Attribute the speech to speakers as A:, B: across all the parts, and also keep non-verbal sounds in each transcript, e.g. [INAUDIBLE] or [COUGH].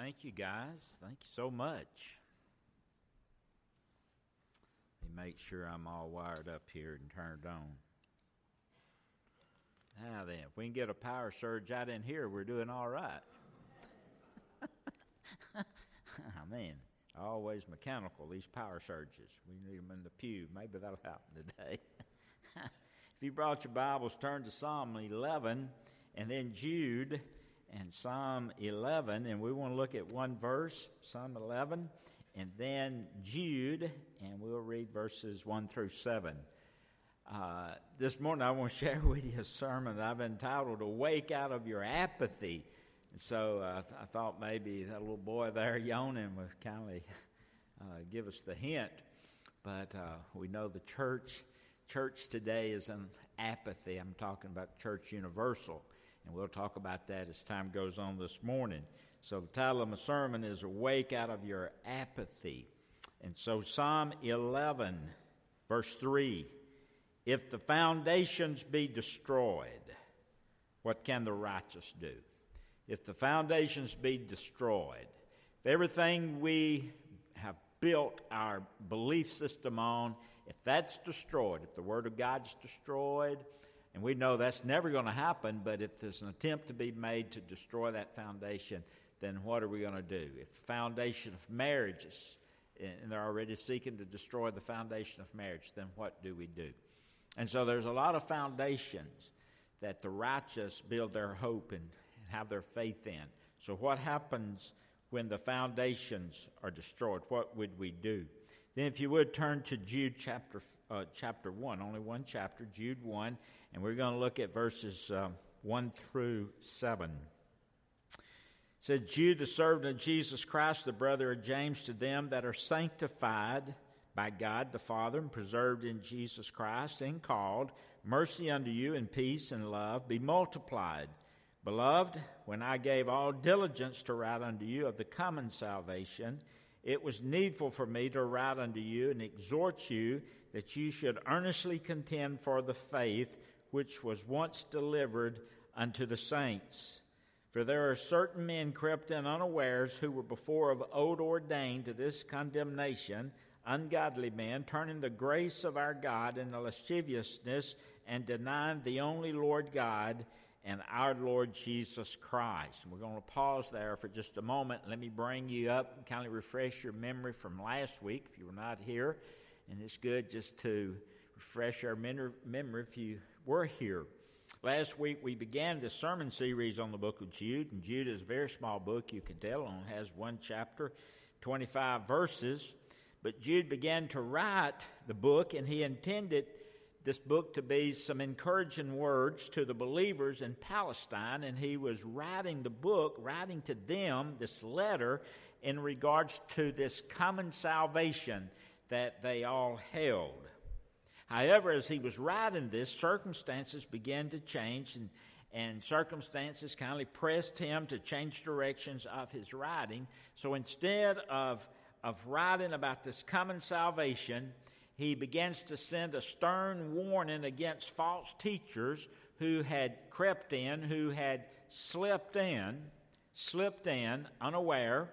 A: Thank you, guys. Thank you so much. Let me make sure I'm all wired up here and turned on. Now then, if we can get a power surge out in here, we're doing all right. [LAUGHS] oh, man, always mechanical, these power surges. We need them in the pew. Maybe that'll happen today. [LAUGHS] if you brought your Bibles, turn to Psalm 11 and then Jude and Psalm 11, and we want to look at one verse, Psalm 11, and then Jude, and we'll read verses 1 through 7. Uh, this morning, I want to [LAUGHS] share with you a sermon I've entitled Awake Out of Your Apathy. And so uh, I thought maybe that little boy there yawning would kind of [LAUGHS] uh, give us the hint. But uh, we know the church church today is in apathy. I'm talking about Church Universal. And we'll talk about that as time goes on this morning. So, the title of my sermon is Awake Out of Your Apathy. And so, Psalm 11, verse 3 If the foundations be destroyed, what can the righteous do? If the foundations be destroyed, if everything we have built our belief system on, if that's destroyed, if the Word of God's destroyed, and we know that's never going to happen, but if there's an attempt to be made to destroy that foundation, then what are we going to do? If the foundation of marriage is, and they're already seeking to destroy the foundation of marriage, then what do we do? And so there's a lot of foundations that the righteous build their hope and, have their faith in. So, what happens when the foundations are destroyed? What would we do? Then, if you would turn to Jude chapter, uh, chapter 1, only one chapter, Jude 1, and we're going to look at verses uh, 1 through 7. It says, Jude, the servant of Jesus Christ, the brother of James, to them that are sanctified by God the Father and preserved in Jesus Christ and called, mercy unto you and peace and love be multiplied. Beloved, when I gave all diligence to write unto you of the common salvation, it was needful for me to write unto you and exhort you that you should earnestly contend for the faith which was once delivered unto the saints. For there are certain men crept in unawares who were before of old ordained to this condemnation, ungodly men, turning the grace of our God into lasciviousness and denying the only Lord God and our Lord Jesus Christ. And we're going to pause there for just a moment. Let me bring you up and kind of refresh your memory from last week if you were not here. And it's good just to refresh our memory if you were here. Last week we began the sermon series on the book of Jude, and Jude is a very small book, you can tell, only has one chapter, 25 verses. But Jude began to write the book, and he intended this book to be some encouraging words to the believers in Palestine, and he was writing the book, writing to them this letter in regards to this common salvation that they all held. However, as he was writing this, circumstances began to change, and, and circumstances kindly pressed him to change directions of his writing. So instead of, of writing about this coming salvation, he begins to send a stern warning against false teachers who had crept in, who had slipped in, slipped in unaware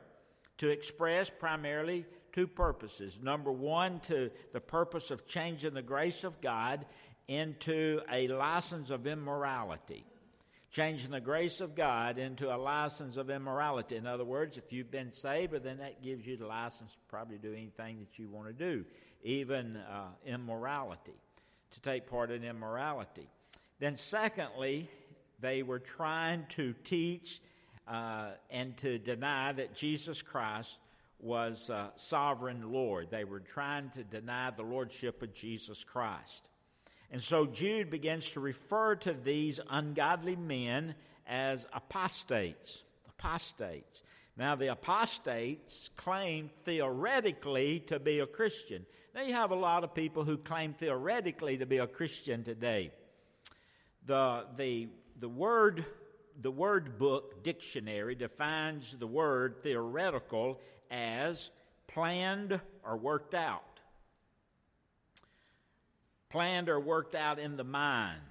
A: to express primarily two purposes. Number one, to the purpose of changing the grace of God into a license of immorality. Changing the grace of God into a license of immorality. In other words, if you've been saved, then that gives you the license to probably do anything that you want to do, even uh, immorality, to take part in immorality. Then, secondly, they were trying to teach uh, and to deny that Jesus Christ was uh, sovereign Lord. They were trying to deny the lordship of Jesus Christ. And so Jude begins to refer to these ungodly men as apostates. Apostates. Now, the apostates claim theoretically to be a Christian. Now, you have a lot of people who claim theoretically to be a Christian today. The, the, the word the World Book Dictionary defines the word theoretical as planned or worked out. Planned or worked out in the mind.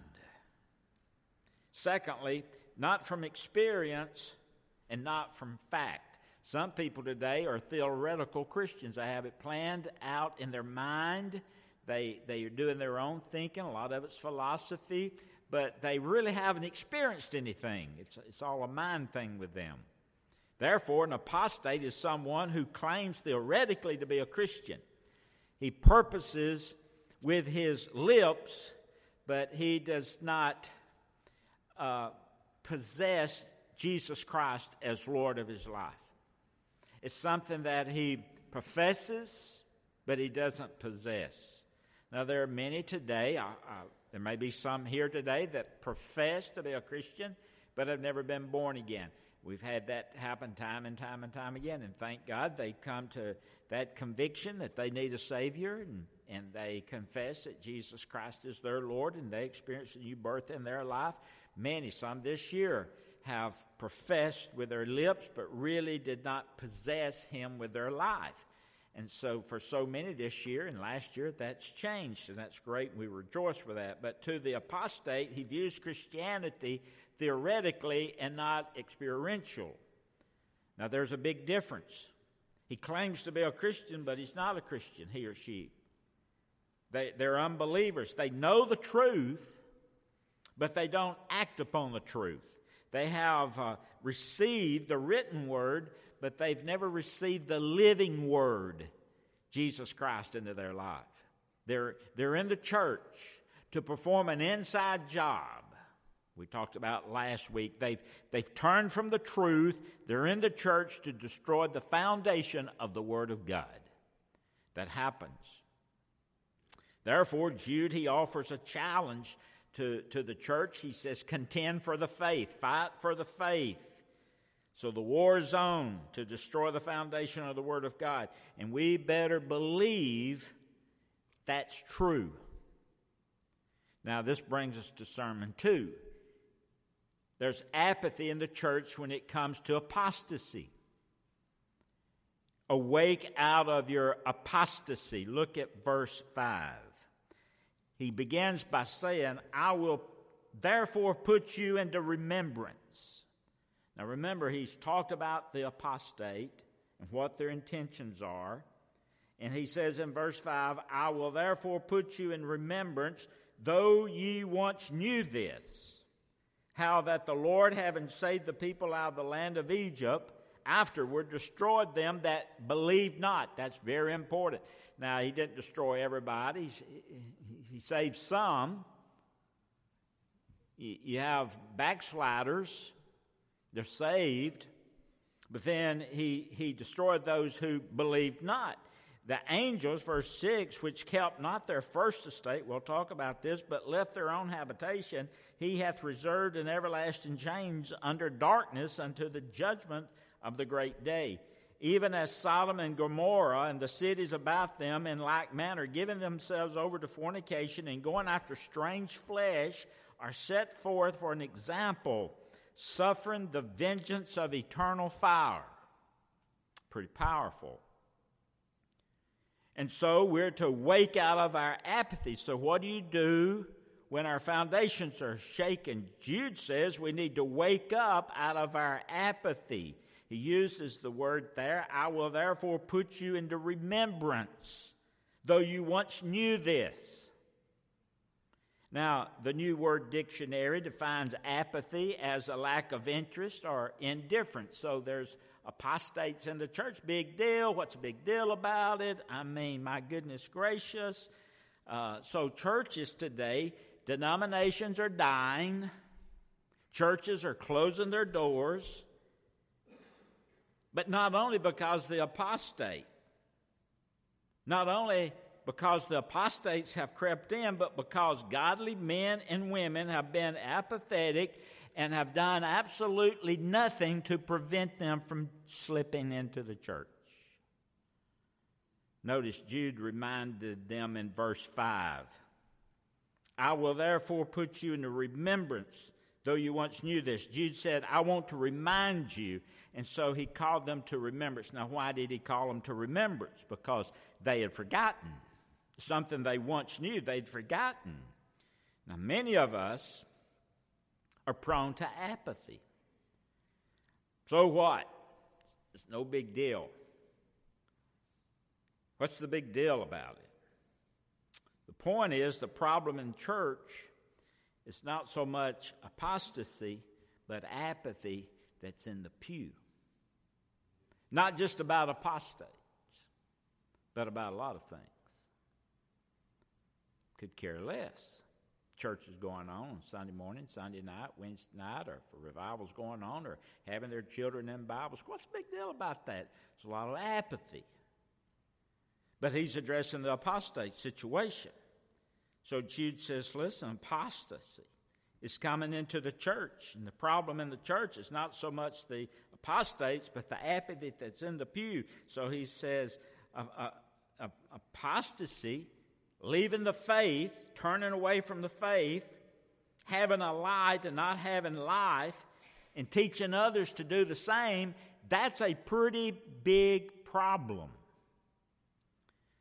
A: Secondly, not from experience and not from fact. Some people today are theoretical Christians. They have it planned out in their mind. They, they are doing their own thinking. A lot of it's philosophy, but they really haven't experienced anything. It's, it's all a mind thing with them. Therefore, an apostate is someone who claims theoretically to be a Christian. He purposes with his lips, but he does not uh, possess Jesus Christ as Lord of his life. It's something that he professes, but he doesn't possess. Now, there are many today, uh, uh, there may be some here today that profess to be a Christian, but have never been born again. We've had that happen time and time and time again, and thank God they come to that conviction that they need a Savior, and, and they confess that Jesus Christ is their Lord, and they experience a new birth in their life. Many, some this year, have professed with their lips, but really did not possess Him with their life. And so, for so many this year and last year, that's changed, and that's great. And we rejoice for that. But to the apostate, he views Christianity theoretically and not experiential. Now, there's a big difference. He claims to be a Christian, but he's not a Christian, he or she. They, they're unbelievers. They know the truth, but they don't act upon the truth. They have uh, received the written word, but they've never received the living word, Jesus Christ, into their life. They're, they're in the church to perform an inside job we talked about last week. They've, they've turned from the truth. They're in the church to destroy the foundation of the Word of God. That happens. Therefore, Jude, he offers a challenge to, to the church. He says, contend for the faith, fight for the faith. So the war on to destroy the foundation of the Word of God. And we better believe that's true. Now, this brings us to Sermon 2. There's apathy in the church when it comes to apostasy. Awake out of your apostasy. Look at verse 5. He begins by saying, I will therefore put you into remembrance. Now remember, he's talked about the apostate and what their intentions are. And he says in verse 5, I will therefore put you in remembrance, though ye once knew this how that the Lord, having saved the people out of the land of Egypt, afterward destroyed them that believed not. That's very important. Now, he didn't destroy everybody, he saved some. You have backsliders, they're saved, but then he, he destroyed those who believed not the angels, verse 6, which kept not their first estate, we'll talk about this, but left their own habitation, he hath reserved in everlasting chains under darkness unto the judgment of the great day. Even as Sodom and Gomorrah and the cities about them in like manner, giving themselves over to fornication and going after strange flesh, are set forth for an example, suffering the vengeance of eternal fire. Pretty powerful. And so we're to wake out of our apathy. So, what do you do when our foundations are shaken? Jude says we need to wake up out of our apathy. He uses the word there, I will therefore put you into remembrance, though you once knew this. Now, the New World Dictionary defines apathy as a lack of interest or indifference. So there's apostates in the church. Big deal. What's a big deal about it? I mean, my goodness gracious. Uh, so, churches today, denominations are dying, churches are closing their doors, but not only because the apostate, not only because the apostates have crept in, but because godly men and women have been apathetic and have done absolutely nothing to prevent them from slipping into the church. Notice Jude reminded them in verse 5 I will therefore put you into remembrance, though you once knew this. Jude said, I want to remind you. And so he called them to remembrance. Now, why did he call them to remembrance? Because they had forgotten something they once knew, they'd forgotten. Now, many of us are prone to apathy. So what? It's no big deal. What's the big deal about it? The point is the problem in church is not so much apostasy, but apathy that's in the pew. Not just about apostates, but about a lot of things. Could care less. Church is going on on Sunday morning, Sunday night, Wednesday night, or for revivals going on, or having their children in Bible school. What's the big deal about that? It's a lot of apathy. But he's addressing the apostate situation. So Jude says, listen, apostasy is coming into the church. And the problem in the church is not so much the apostates, but the apathy that's in the pew. So he says, apostasy, leaving the faith, turning away from the faith, having a lie to not having life, and teaching others to do the same, that's a pretty big problem.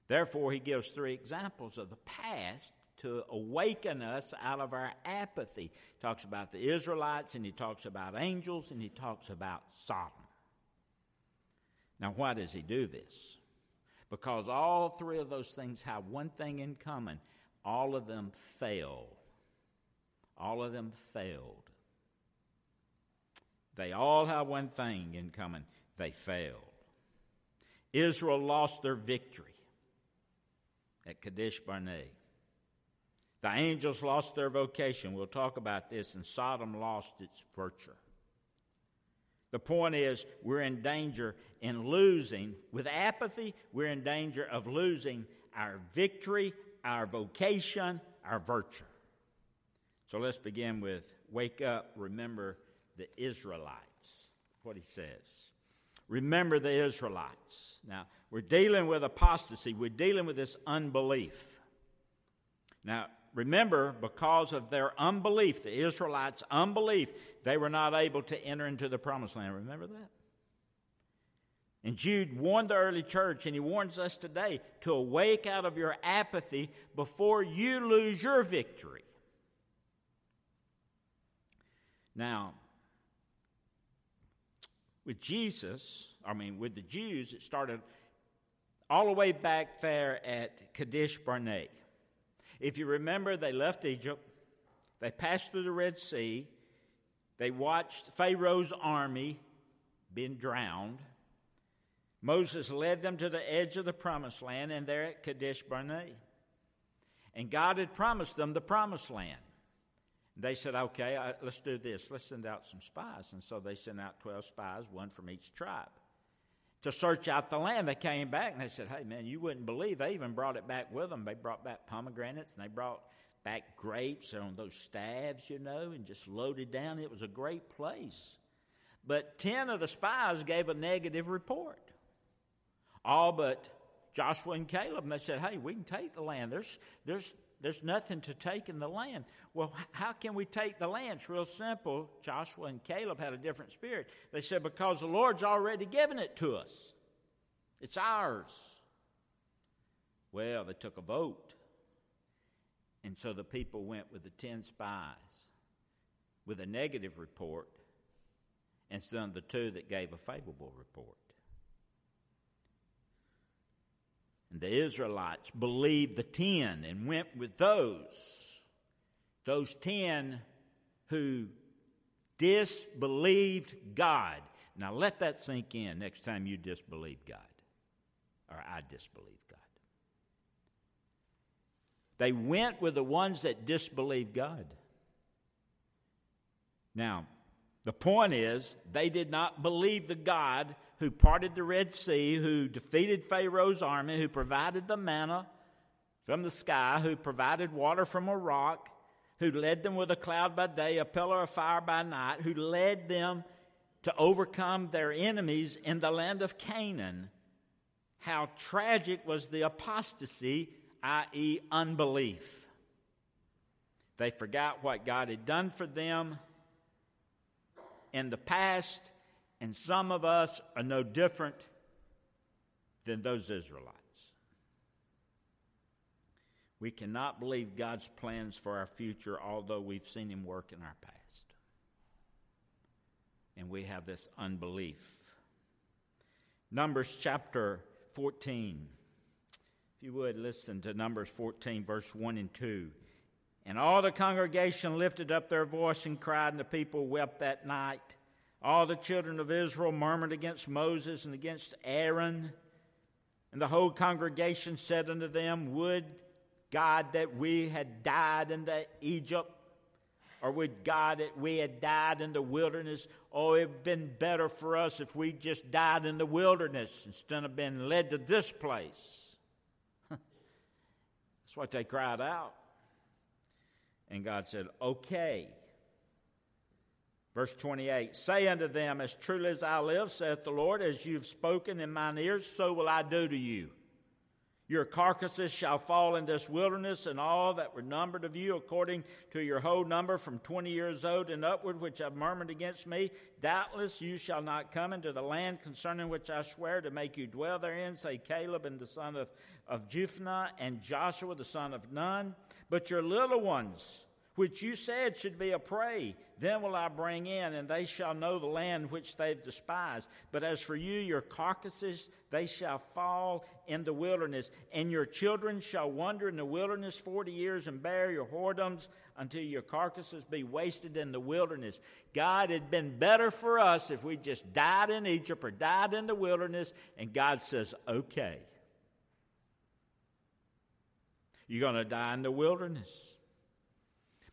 A: Therefore, he gives three examples of the past to awaken us out of our apathy. He talks about the Israelites, and he talks about angels, and he talks about Sodom. Now, why does he do this? Because all three of those things have one thing in common all of them fail. All of them failed. They all have one thing in common they failed. Israel lost their victory at Kadesh Barnea. The angels lost their vocation. We'll talk about this, and Sodom lost its virtue. The point is, we're in danger in losing, with apathy, we're in danger of losing our victory, our vocation, our virtue. So let's begin with wake up, remember the Israelites. What he says. Remember the Israelites. Now, we're dealing with apostasy, we're dealing with this unbelief. Now, remember, because of their unbelief, the Israelites' unbelief, they were not able to enter into the promised land. Remember that? And Jude warned the early church, and he warns us today to awake out of your apathy before you lose your victory. Now, with Jesus, I mean, with the Jews, it started all the way back there at Kadesh Barnea. If you remember, they left Egypt, they passed through the Red Sea, they watched Pharaoh's army being drowned. Moses led them to the edge of the promised land, and they're at Kadesh Barnea. And God had promised them the promised land. They said, okay, uh, let's do this. Let's send out some spies. And so they sent out 12 spies, one from each tribe, to search out the land. They came back and they said, hey, man, you wouldn't believe. They even brought it back with them. They brought back pomegranates and they brought back grapes on those staves, you know, and just loaded down. It was a great place. But 10 of the spies gave a negative report. All but Joshua and Caleb. And they said, hey, we can take the land. There's, there's there's nothing to take in the land. Well, how can we take the land? It's real simple. Joshua and Caleb had a different spirit. They said, because the Lord's already given it to us, it's ours. Well, they took a vote. And so the people went with the 10 spies with a negative report instead of the two that gave a favorable report. And the Israelites believed the ten and went with those. Those ten who disbelieved God. Now let that sink in next time you disbelieve God, or I disbelieve God. They went with the ones that disbelieved God. Now, the point is, they did not believe the God who parted the Red Sea, who defeated Pharaoh's army, who provided the manna from the sky, who provided water from a rock, who led them with a cloud by day, a pillar of fire by night, who led them to overcome their enemies in the land of Canaan. How tragic was the apostasy, i.e., unbelief. They forgot what God had done for them in the past, and some of us are no different than those Israelites. We cannot believe God's plans for our future, although we've seen Him work in our past. And we have this unbelief. Numbers chapter 14. If you would listen to Numbers 14, verse 1 and 2. And all the congregation lifted up their voice and cried, and the people wept that night. All the children of Israel murmured against Moses and against Aaron. And the whole congregation said unto them, Would God that we had died in the Egypt, or would God that we had died in the wilderness? Oh, it would have been better for us if we just died in the wilderness instead of being led to this place. [LAUGHS] That's what they cried out. And God said, Okay. Verse 28 Say unto them, As truly as I live, saith the Lord, as you've spoken in mine ears, so will I do to you. Your carcasses shall fall in this wilderness, and all that were numbered of you, according to your whole number, from twenty years old and upward, which have murmured against me. Doubtless you shall not come into the land concerning which I swear to make you dwell therein, say Caleb and the son of, of Jephunneh, and Joshua the son of Nun. But your little ones, which you said should be a prey, then will I bring in, and they shall know the land which they've despised. But as for you, your carcasses, they shall fall in the wilderness, and your children shall wander in the wilderness forty years and bear your whoredoms until your carcasses be wasted in the wilderness. God had been better for us if we just died in Egypt or died in the wilderness, and God says, okay. You're going to die in the wilderness.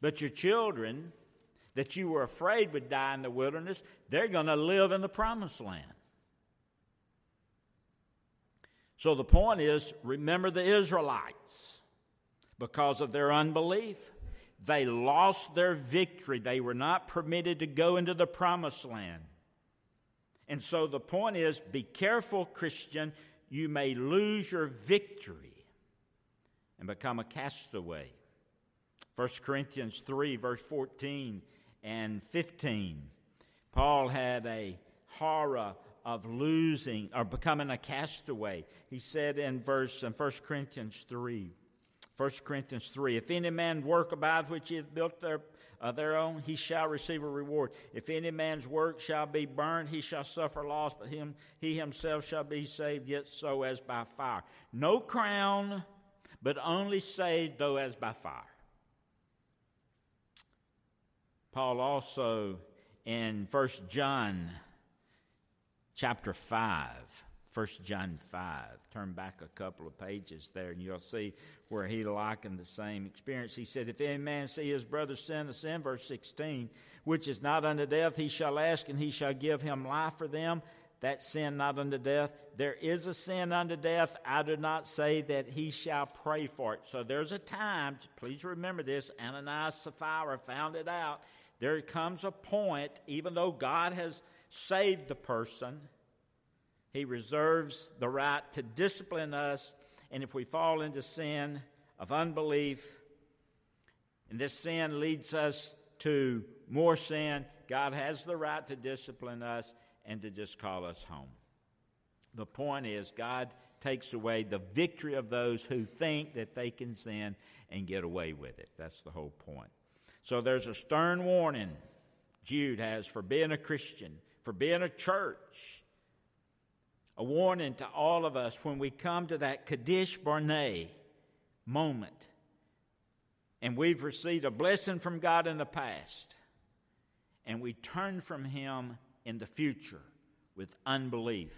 A: But your children that you were afraid would die in the wilderness, they're going to live in the promised land. So the point is remember the Israelites because of their unbelief. They lost their victory. They were not permitted to go into the promised land. And so the point is be careful, Christian. You may lose your victory and become a castaway. 1 Corinthians 3, verse 14 and 15. Paul had a horror of losing or becoming a castaway. He said in verse in 1 Corinthians 3, 1 Corinthians 3, if any man work about which he hath built their, uh, their own, he shall receive a reward. If any man's work shall be burned, he shall suffer loss, but him, he himself shall be saved, yet so as by fire. No crown, but only saved, though as by fire. Paul also in 1 John chapter 5, 1 John 5, turn back a couple of pages there and you'll see where he likened the same experience. He said, If any man see his brother sin a sin, verse 16, which is not unto death, he shall ask and he shall give him life for them that sin not unto death. There is a sin unto death. I do not say that he shall pray for it. So there's a time, please remember this, Ananias Sapphira found it out. There comes a point, even though God has saved the person, he reserves the right to discipline us. And if we fall into sin of unbelief, and this sin leads us to more sin, God has the right to discipline us and to just call us home. The point is, God takes away the victory of those who think that they can sin and get away with it. That's the whole point. So there's a stern warning Jude has for being a Christian, for being a church. A warning to all of us when we come to that Kadesh Barnea moment and we've received a blessing from God in the past and we turn from Him in the future with unbelief.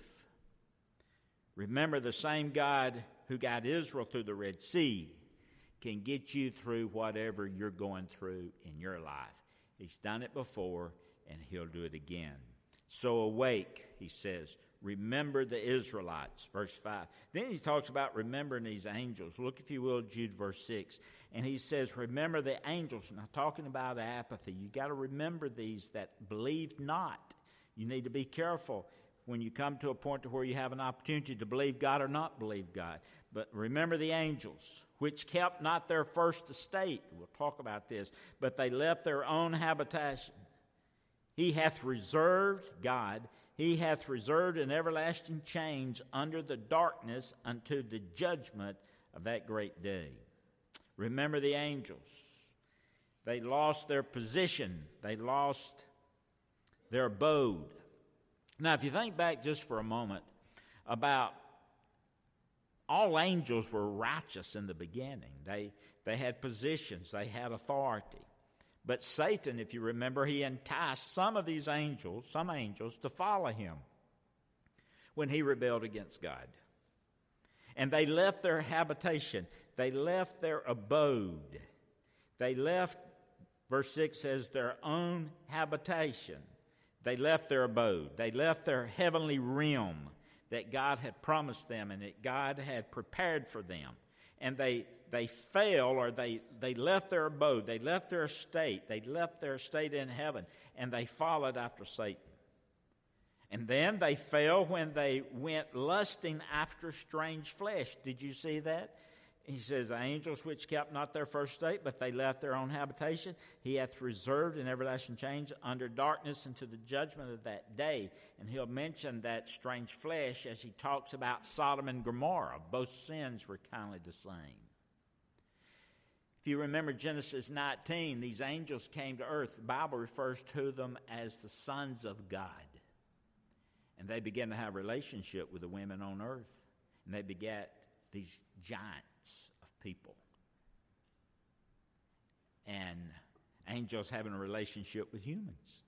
A: Remember, the same God who got Israel through the Red Sea can get you through whatever you're going through in your life. He's done it before, and He'll do it again. So awake, He says. Remember the Israelites, verse 5. Then he talks about remembering these angels. Look, if you will, Jude, verse 6. And he says, Remember the angels. Now, talking about apathy, you got to remember these that believed not. You need to be careful when you come to a point to where you have an opportunity to believe God or not believe God. But remember the angels, which kept not their first estate. We'll talk about this. But they left their own habitation. He hath reserved, God, He hath reserved an everlasting change under the darkness unto the judgment of that great day. Remember the angels. They lost their position, they lost their abode. Now, if you think back just for a moment, about all angels were righteous in the beginning. They, they had positions, they had authority. But Satan, if you remember, he enticed some of these angels, some angels, to follow him when he rebelled against God. And they left their habitation, they left their abode. They left, verse 6 says, their own habitation. They left their abode. They left their heavenly realm that God had promised them and that God had prepared for them. And they they fell or they, they left their abode, they left their estate, they left their estate in heaven, and they followed after Satan. And then they fell when they went lusting after strange flesh. Did you see that? He says, The Angels which kept not their first state, but they left their own habitation, he hath reserved in everlasting change under darkness unto the judgment of that day. And he'll mention that strange flesh as he talks about Sodom and Gomorrah. Both sins were kind of the same. If you remember Genesis 19, these angels came to earth. The Bible refers to them as the sons of God. And they began to have relationship with the women on earth. And they begat these giants of people. And angels having a relationship with humans.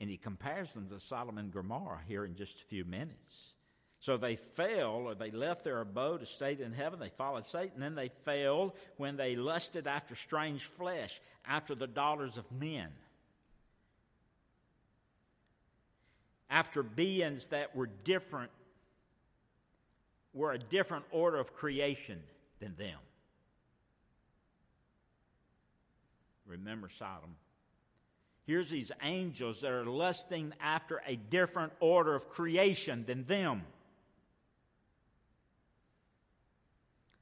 A: And he compares them to Sodom and Gomorrah here in just a few minutes. So they fell, or they left their abode, a state in heaven. They followed Satan. Then they failed when they lusted after strange flesh, after the daughters of men, after beings that were different, were a different order of creation than them. Remember Sodom. Here's these angels that are lusting after a different order of creation than them.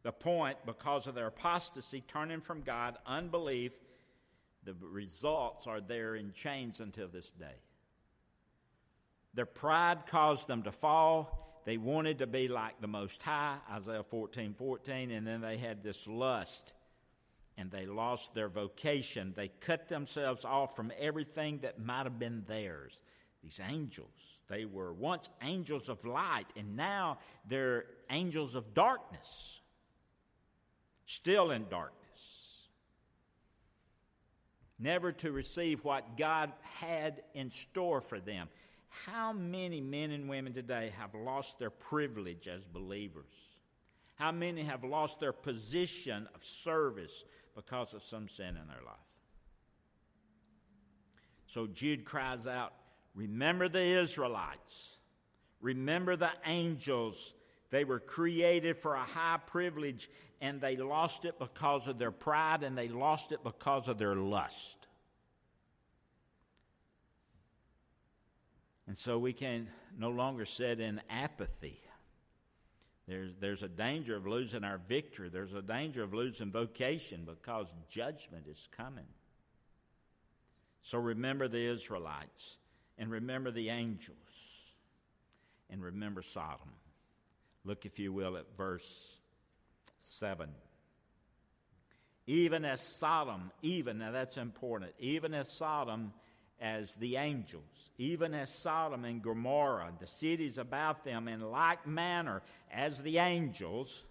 A: The point, because of their apostasy, turning from God, unbelief, the results are there in chains until this day. Their pride caused them to fall. They wanted to be like the Most High, Isaiah 14 14, and then they had this lust and they lost their vocation. They cut themselves off from everything that might have been theirs. These angels, they were once angels of light, and now they're angels of darkness still in darkness, never to receive what God had in store for them. How many men and women today have lost their privilege as believers? How many have lost their position of service because of some sin in their life? So Jude cries out, Remember the Israelites, remember the angels. They were created for a high privilege, and they lost it because of their pride and they lost it because of their lust. And so we can no longer sit in apathy. There's, there's a danger of losing our victory. There's a danger of losing vocation because judgment is coming. So remember the Israelites and remember the angels and remember Sodom. Look, if you will, at verse 7. Even as Sodom, even, now that's important, even as Sodom as the angels, even as Sodom and Gomorrah, the cities about them, in like manner as the angels,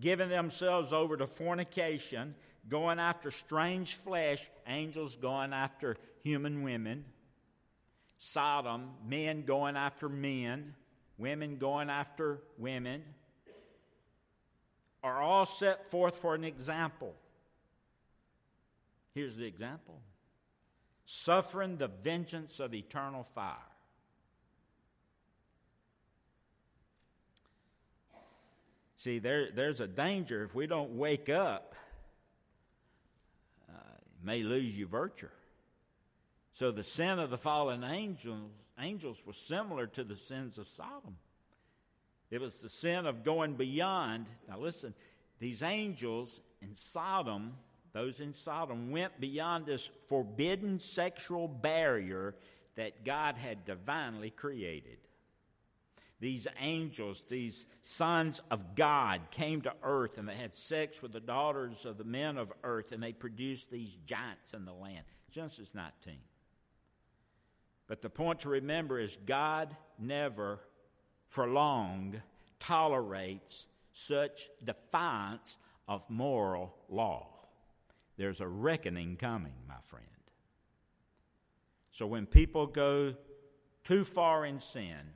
A: giving themselves over to fornication, going after strange flesh, angels going after human women, Sodom, men going after men, women going after women are all set forth for an example. Here's the example suffering the vengeance of eternal fire. See, there, there's a danger if we don't wake up, uh, may lose your virtue. So the sin of the fallen angels, angels was similar to the sins of Sodom. It was the sin of going beyond. Now, listen, these angels in Sodom, those in Sodom, went beyond this forbidden sexual barrier that God had divinely created. These angels, these sons of God, came to earth and they had sex with the daughters of the men of earth and they produced these giants in the land. Genesis 19. But the point to remember is God never, for long, tolerates such defiance of moral law. There's a reckoning coming, my friend. So when people go too far in sin,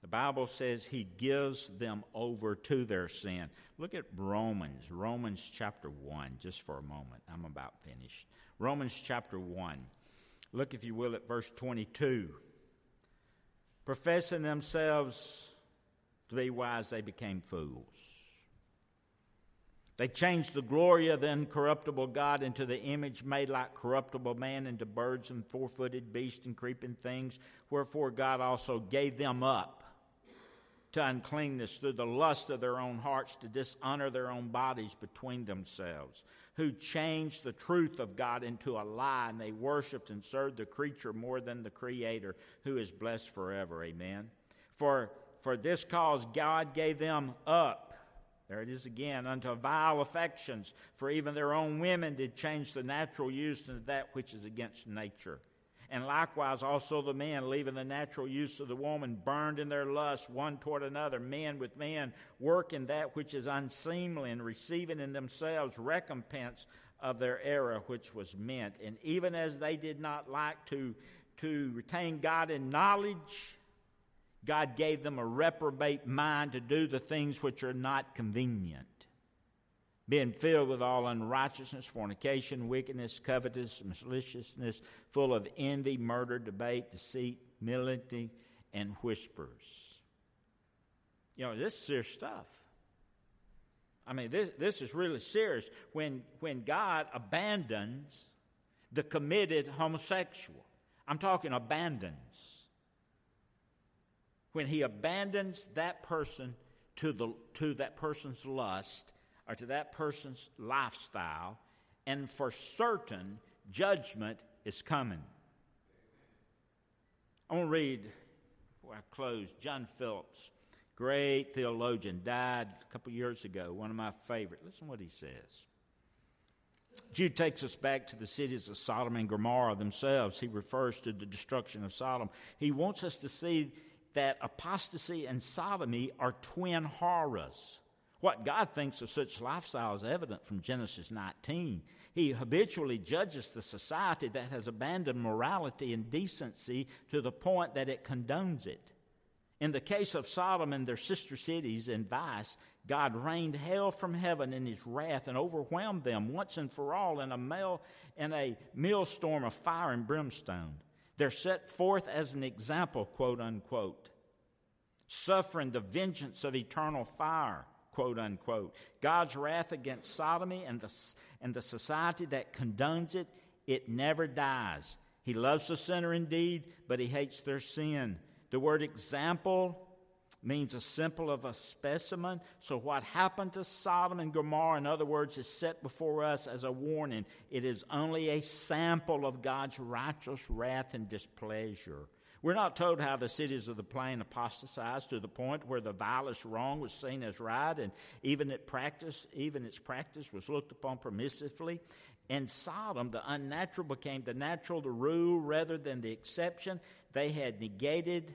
A: the Bible says he gives them over to their sin. Look at Romans, Romans chapter 1, just for a moment. I'm about finished. Romans chapter 1. Look, if you will, at verse 22. Professing themselves to be wise, they became fools. They changed the glory of the incorruptible God into the image made like corruptible man, into birds and four footed beasts and creeping things. Wherefore God also gave them up to uncleanness through the lust of their own hearts to dishonor their own bodies between themselves, who changed the truth of God into a lie, and they worshiped and served the creature more than the Creator, who is blessed forever. Amen. For, for this cause God gave them up there it is again, unto vile affections, for even their own women did change the natural use into that which is against nature. And likewise also the men, leaving the natural use of the woman, burned in their lust one toward another, men with men, working that which is unseemly, and receiving in themselves recompense of their error which was meant. And even as they did not like to, to retain God in knowledge, God gave them a reprobate mind to do the things which are not convenient, being filled with all unrighteousness, fornication, wickedness, covetousness, maliciousness, full of envy, murder, debate, deceit, malignity, and whispers. You know, this is serious stuff. I mean, this, this is really serious when, when God abandons the committed homosexual. I'm talking abandons when he abandons that person to, the, to that person's lust or to that person's lifestyle, and for certain, judgment is coming. I want to read before I close John Phillips, great theologian, died a couple years ago, one of my favorite. Listen what he says. Jude takes us back to the cities of Sodom and Gomorrah themselves. He refers to the destruction of Sodom. He wants us to see that apostasy and sodomy are twin horrors. What God thinks of such lifestyle is evident from Genesis 19. He habitually judges the society that has abandoned morality and decency to the point that it condones it. In the case of Sodom and their sister cities in vice, God rained hell from heaven in his wrath and overwhelmed them once and for all in a, mail, in a millstorm of fire and brimstone. They're set forth as an example, quote unquote, suffering the vengeance of eternal fire, quote unquote. God's wrath against sodomy and the, and the society that condones it, it never dies. He loves the sinner indeed, but he hates their sin. The word example means a sample of a specimen. So, what happened to Sodom and Gomorrah, in other words, is set before us as a warning. It is only a sample of God's righteous wrath and displeasure. We're not told how the cities of the plain apostatized to the point where the vilest wrong was seen as right, and even its practice, even its practice was looked upon permissively. In Sodom, the unnatural became the natural, the rule rather than the exception. They had negated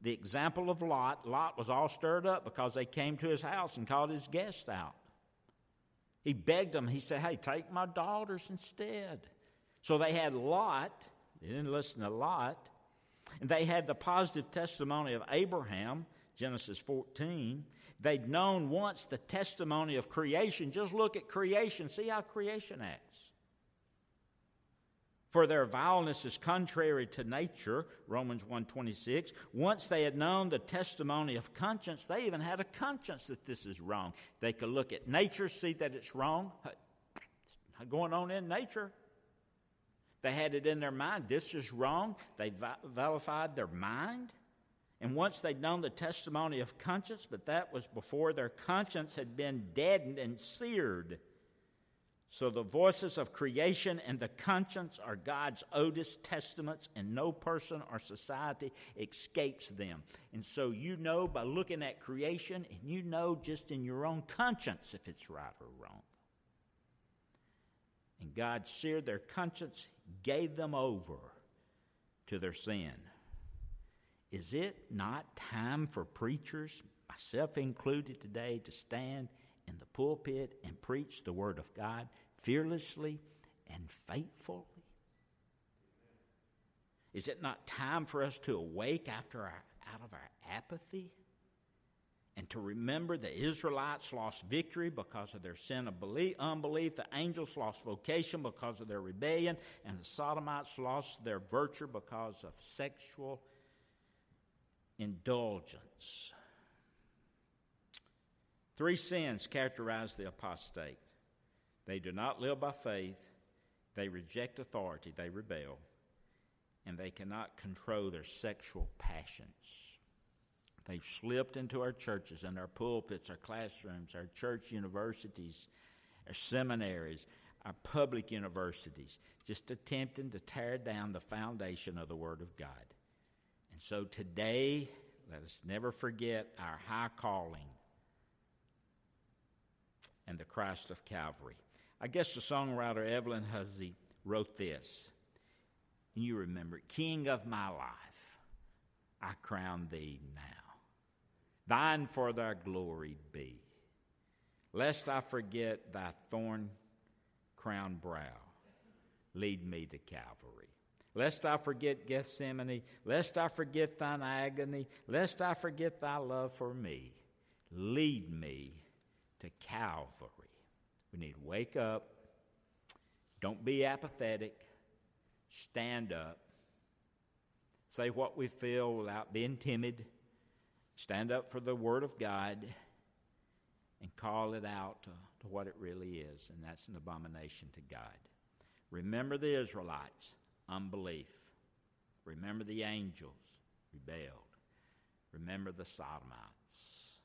A: the example of Lot, Lot was all stirred up because they came to his house and called his guests out. He begged them, he said, Hey, take my daughters instead. So they had Lot, they didn't listen to Lot, and they had the positive testimony of Abraham, Genesis 14. They'd known once the testimony of creation. Just look at creation, see how creation acts for their vileness is contrary to nature romans 1.26 once they had known the testimony of conscience they even had a conscience that this is wrong. They could look at nature see that it's wrong. It's going on in nature. They had it in their mind this is wrong. They vilified their mind. And once they'd known the testimony of conscience but that was before their conscience had been deadened and seared so the voices of creation and the conscience are God's oldest testaments, and no person or society escapes them. And so you know by looking at creation, and you know just in your own conscience if it's right or wrong. And God seared their conscience, gave them over to their sin. Is it not time for preachers, myself included today, to stand in the pulpit and preach the Word of God fearlessly and faithfully? Is it not time for us to awake after our, out of our apathy? And to remember the Israelites lost victory because of their sin of belief, unbelief, the angels lost vocation because of their rebellion, and the Sodomites lost their virtue because of sexual indulgence. Three sins characterize the apostate they do not live by faith, they reject authority, they rebel, and they cannot control their sexual passions. They've slipped into our churches and our pulpits, our classrooms, our church universities, our seminaries, our public universities, just attempting to tear down the foundation of the Word of God. And so today, let us never forget our high calling and the Christ of Calvary. I guess the songwriter Evelyn Hussey wrote this. And you remember, King of my life, I crown thee now. Thine for thy glory be. Lest I forget thy thorn crowned brow, lead me to Calvary. Lest I forget Gethsemane, lest I forget thine agony, lest I forget thy love for me, lead Calvary. We need to wake up. Don't be apathetic. Stand up. Say what we feel without being timid. Stand up for the Word of God and call it out to, to what it really is, and that's an abomination to God. Remember the Israelites unbelief. Remember the angels rebelled. Remember the sodomites,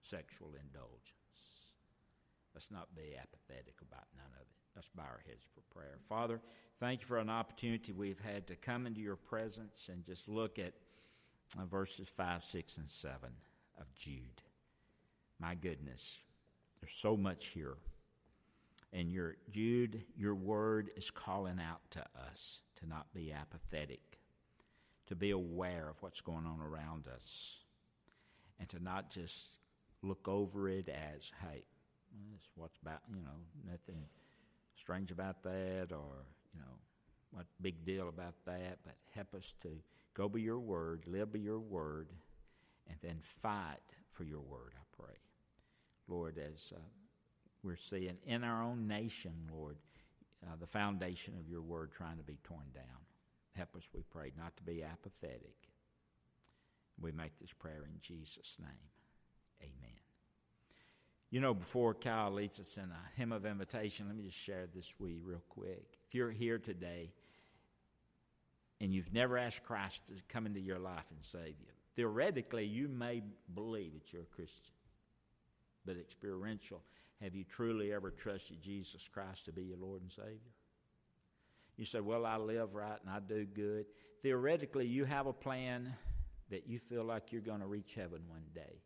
A: sexual indulgence. Let's not be apathetic about none of it. Let's bow our heads for prayer. Father, thank you for an opportunity we've had to come into your presence and just look at uh, verses 5, 6, and 7 of Jude. My goodness, there's so much here. And your Jude, your word is calling out to us to not be apathetic, to be aware of what's going on around us, and to not just look over it as, hey, this what's about, you know, nothing strange about that, or, you know, what big deal about that, but help us to go by your word, live by your word, and then fight for your word, I pray. Lord, as uh, we're seeing in our own nation, Lord, uh, the foundation of your word trying to be torn down. Help us, we pray, not to be apathetic. We make this prayer in Jesus' name. Amen. You know, before Kyle leads us in a hymn of invitation, let me just share this with you real quick. If you're here today and you've never asked Christ to come into your life and save you, theoretically, you may believe that you're a Christian, but experiential have you truly ever trusted Jesus Christ to be your Lord and Savior? You say, Well, I live right and I do good. Theoretically, you have a plan that you feel like you're going to reach heaven one day.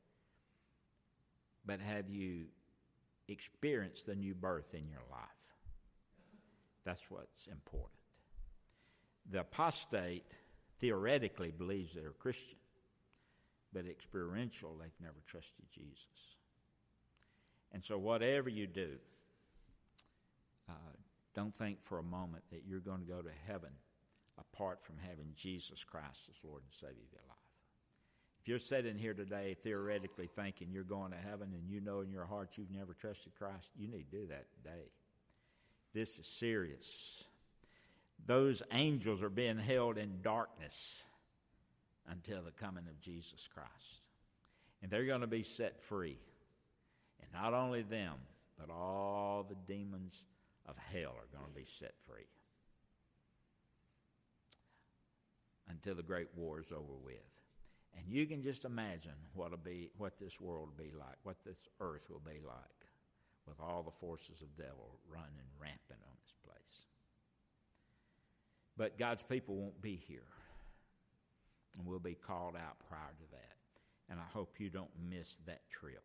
A: But have you experienced the new birth in your life? That's what's important. The apostate theoretically believes they're Christian, but experiential, they've never trusted Jesus. And so, whatever you do, uh, don't think for a moment that you're going to go to heaven apart from having Jesus Christ as Lord and Savior of your life. If you're sitting here today theoretically thinking you're going to heaven and you know in your heart you've never trusted Christ, you need to do that today. This is serious. Those angels are being held in darkness until the coming of Jesus Christ. And they're going to be set free. And not only them, but all the demons of hell are going to be set free until the great war is over with. And you can just imagine what'll be, what this world will be like, what this earth will be like, with all the forces of devil running rampant on this place. But God's people won't be here, and we'll be called out prior to that. And I hope you don't miss that trip.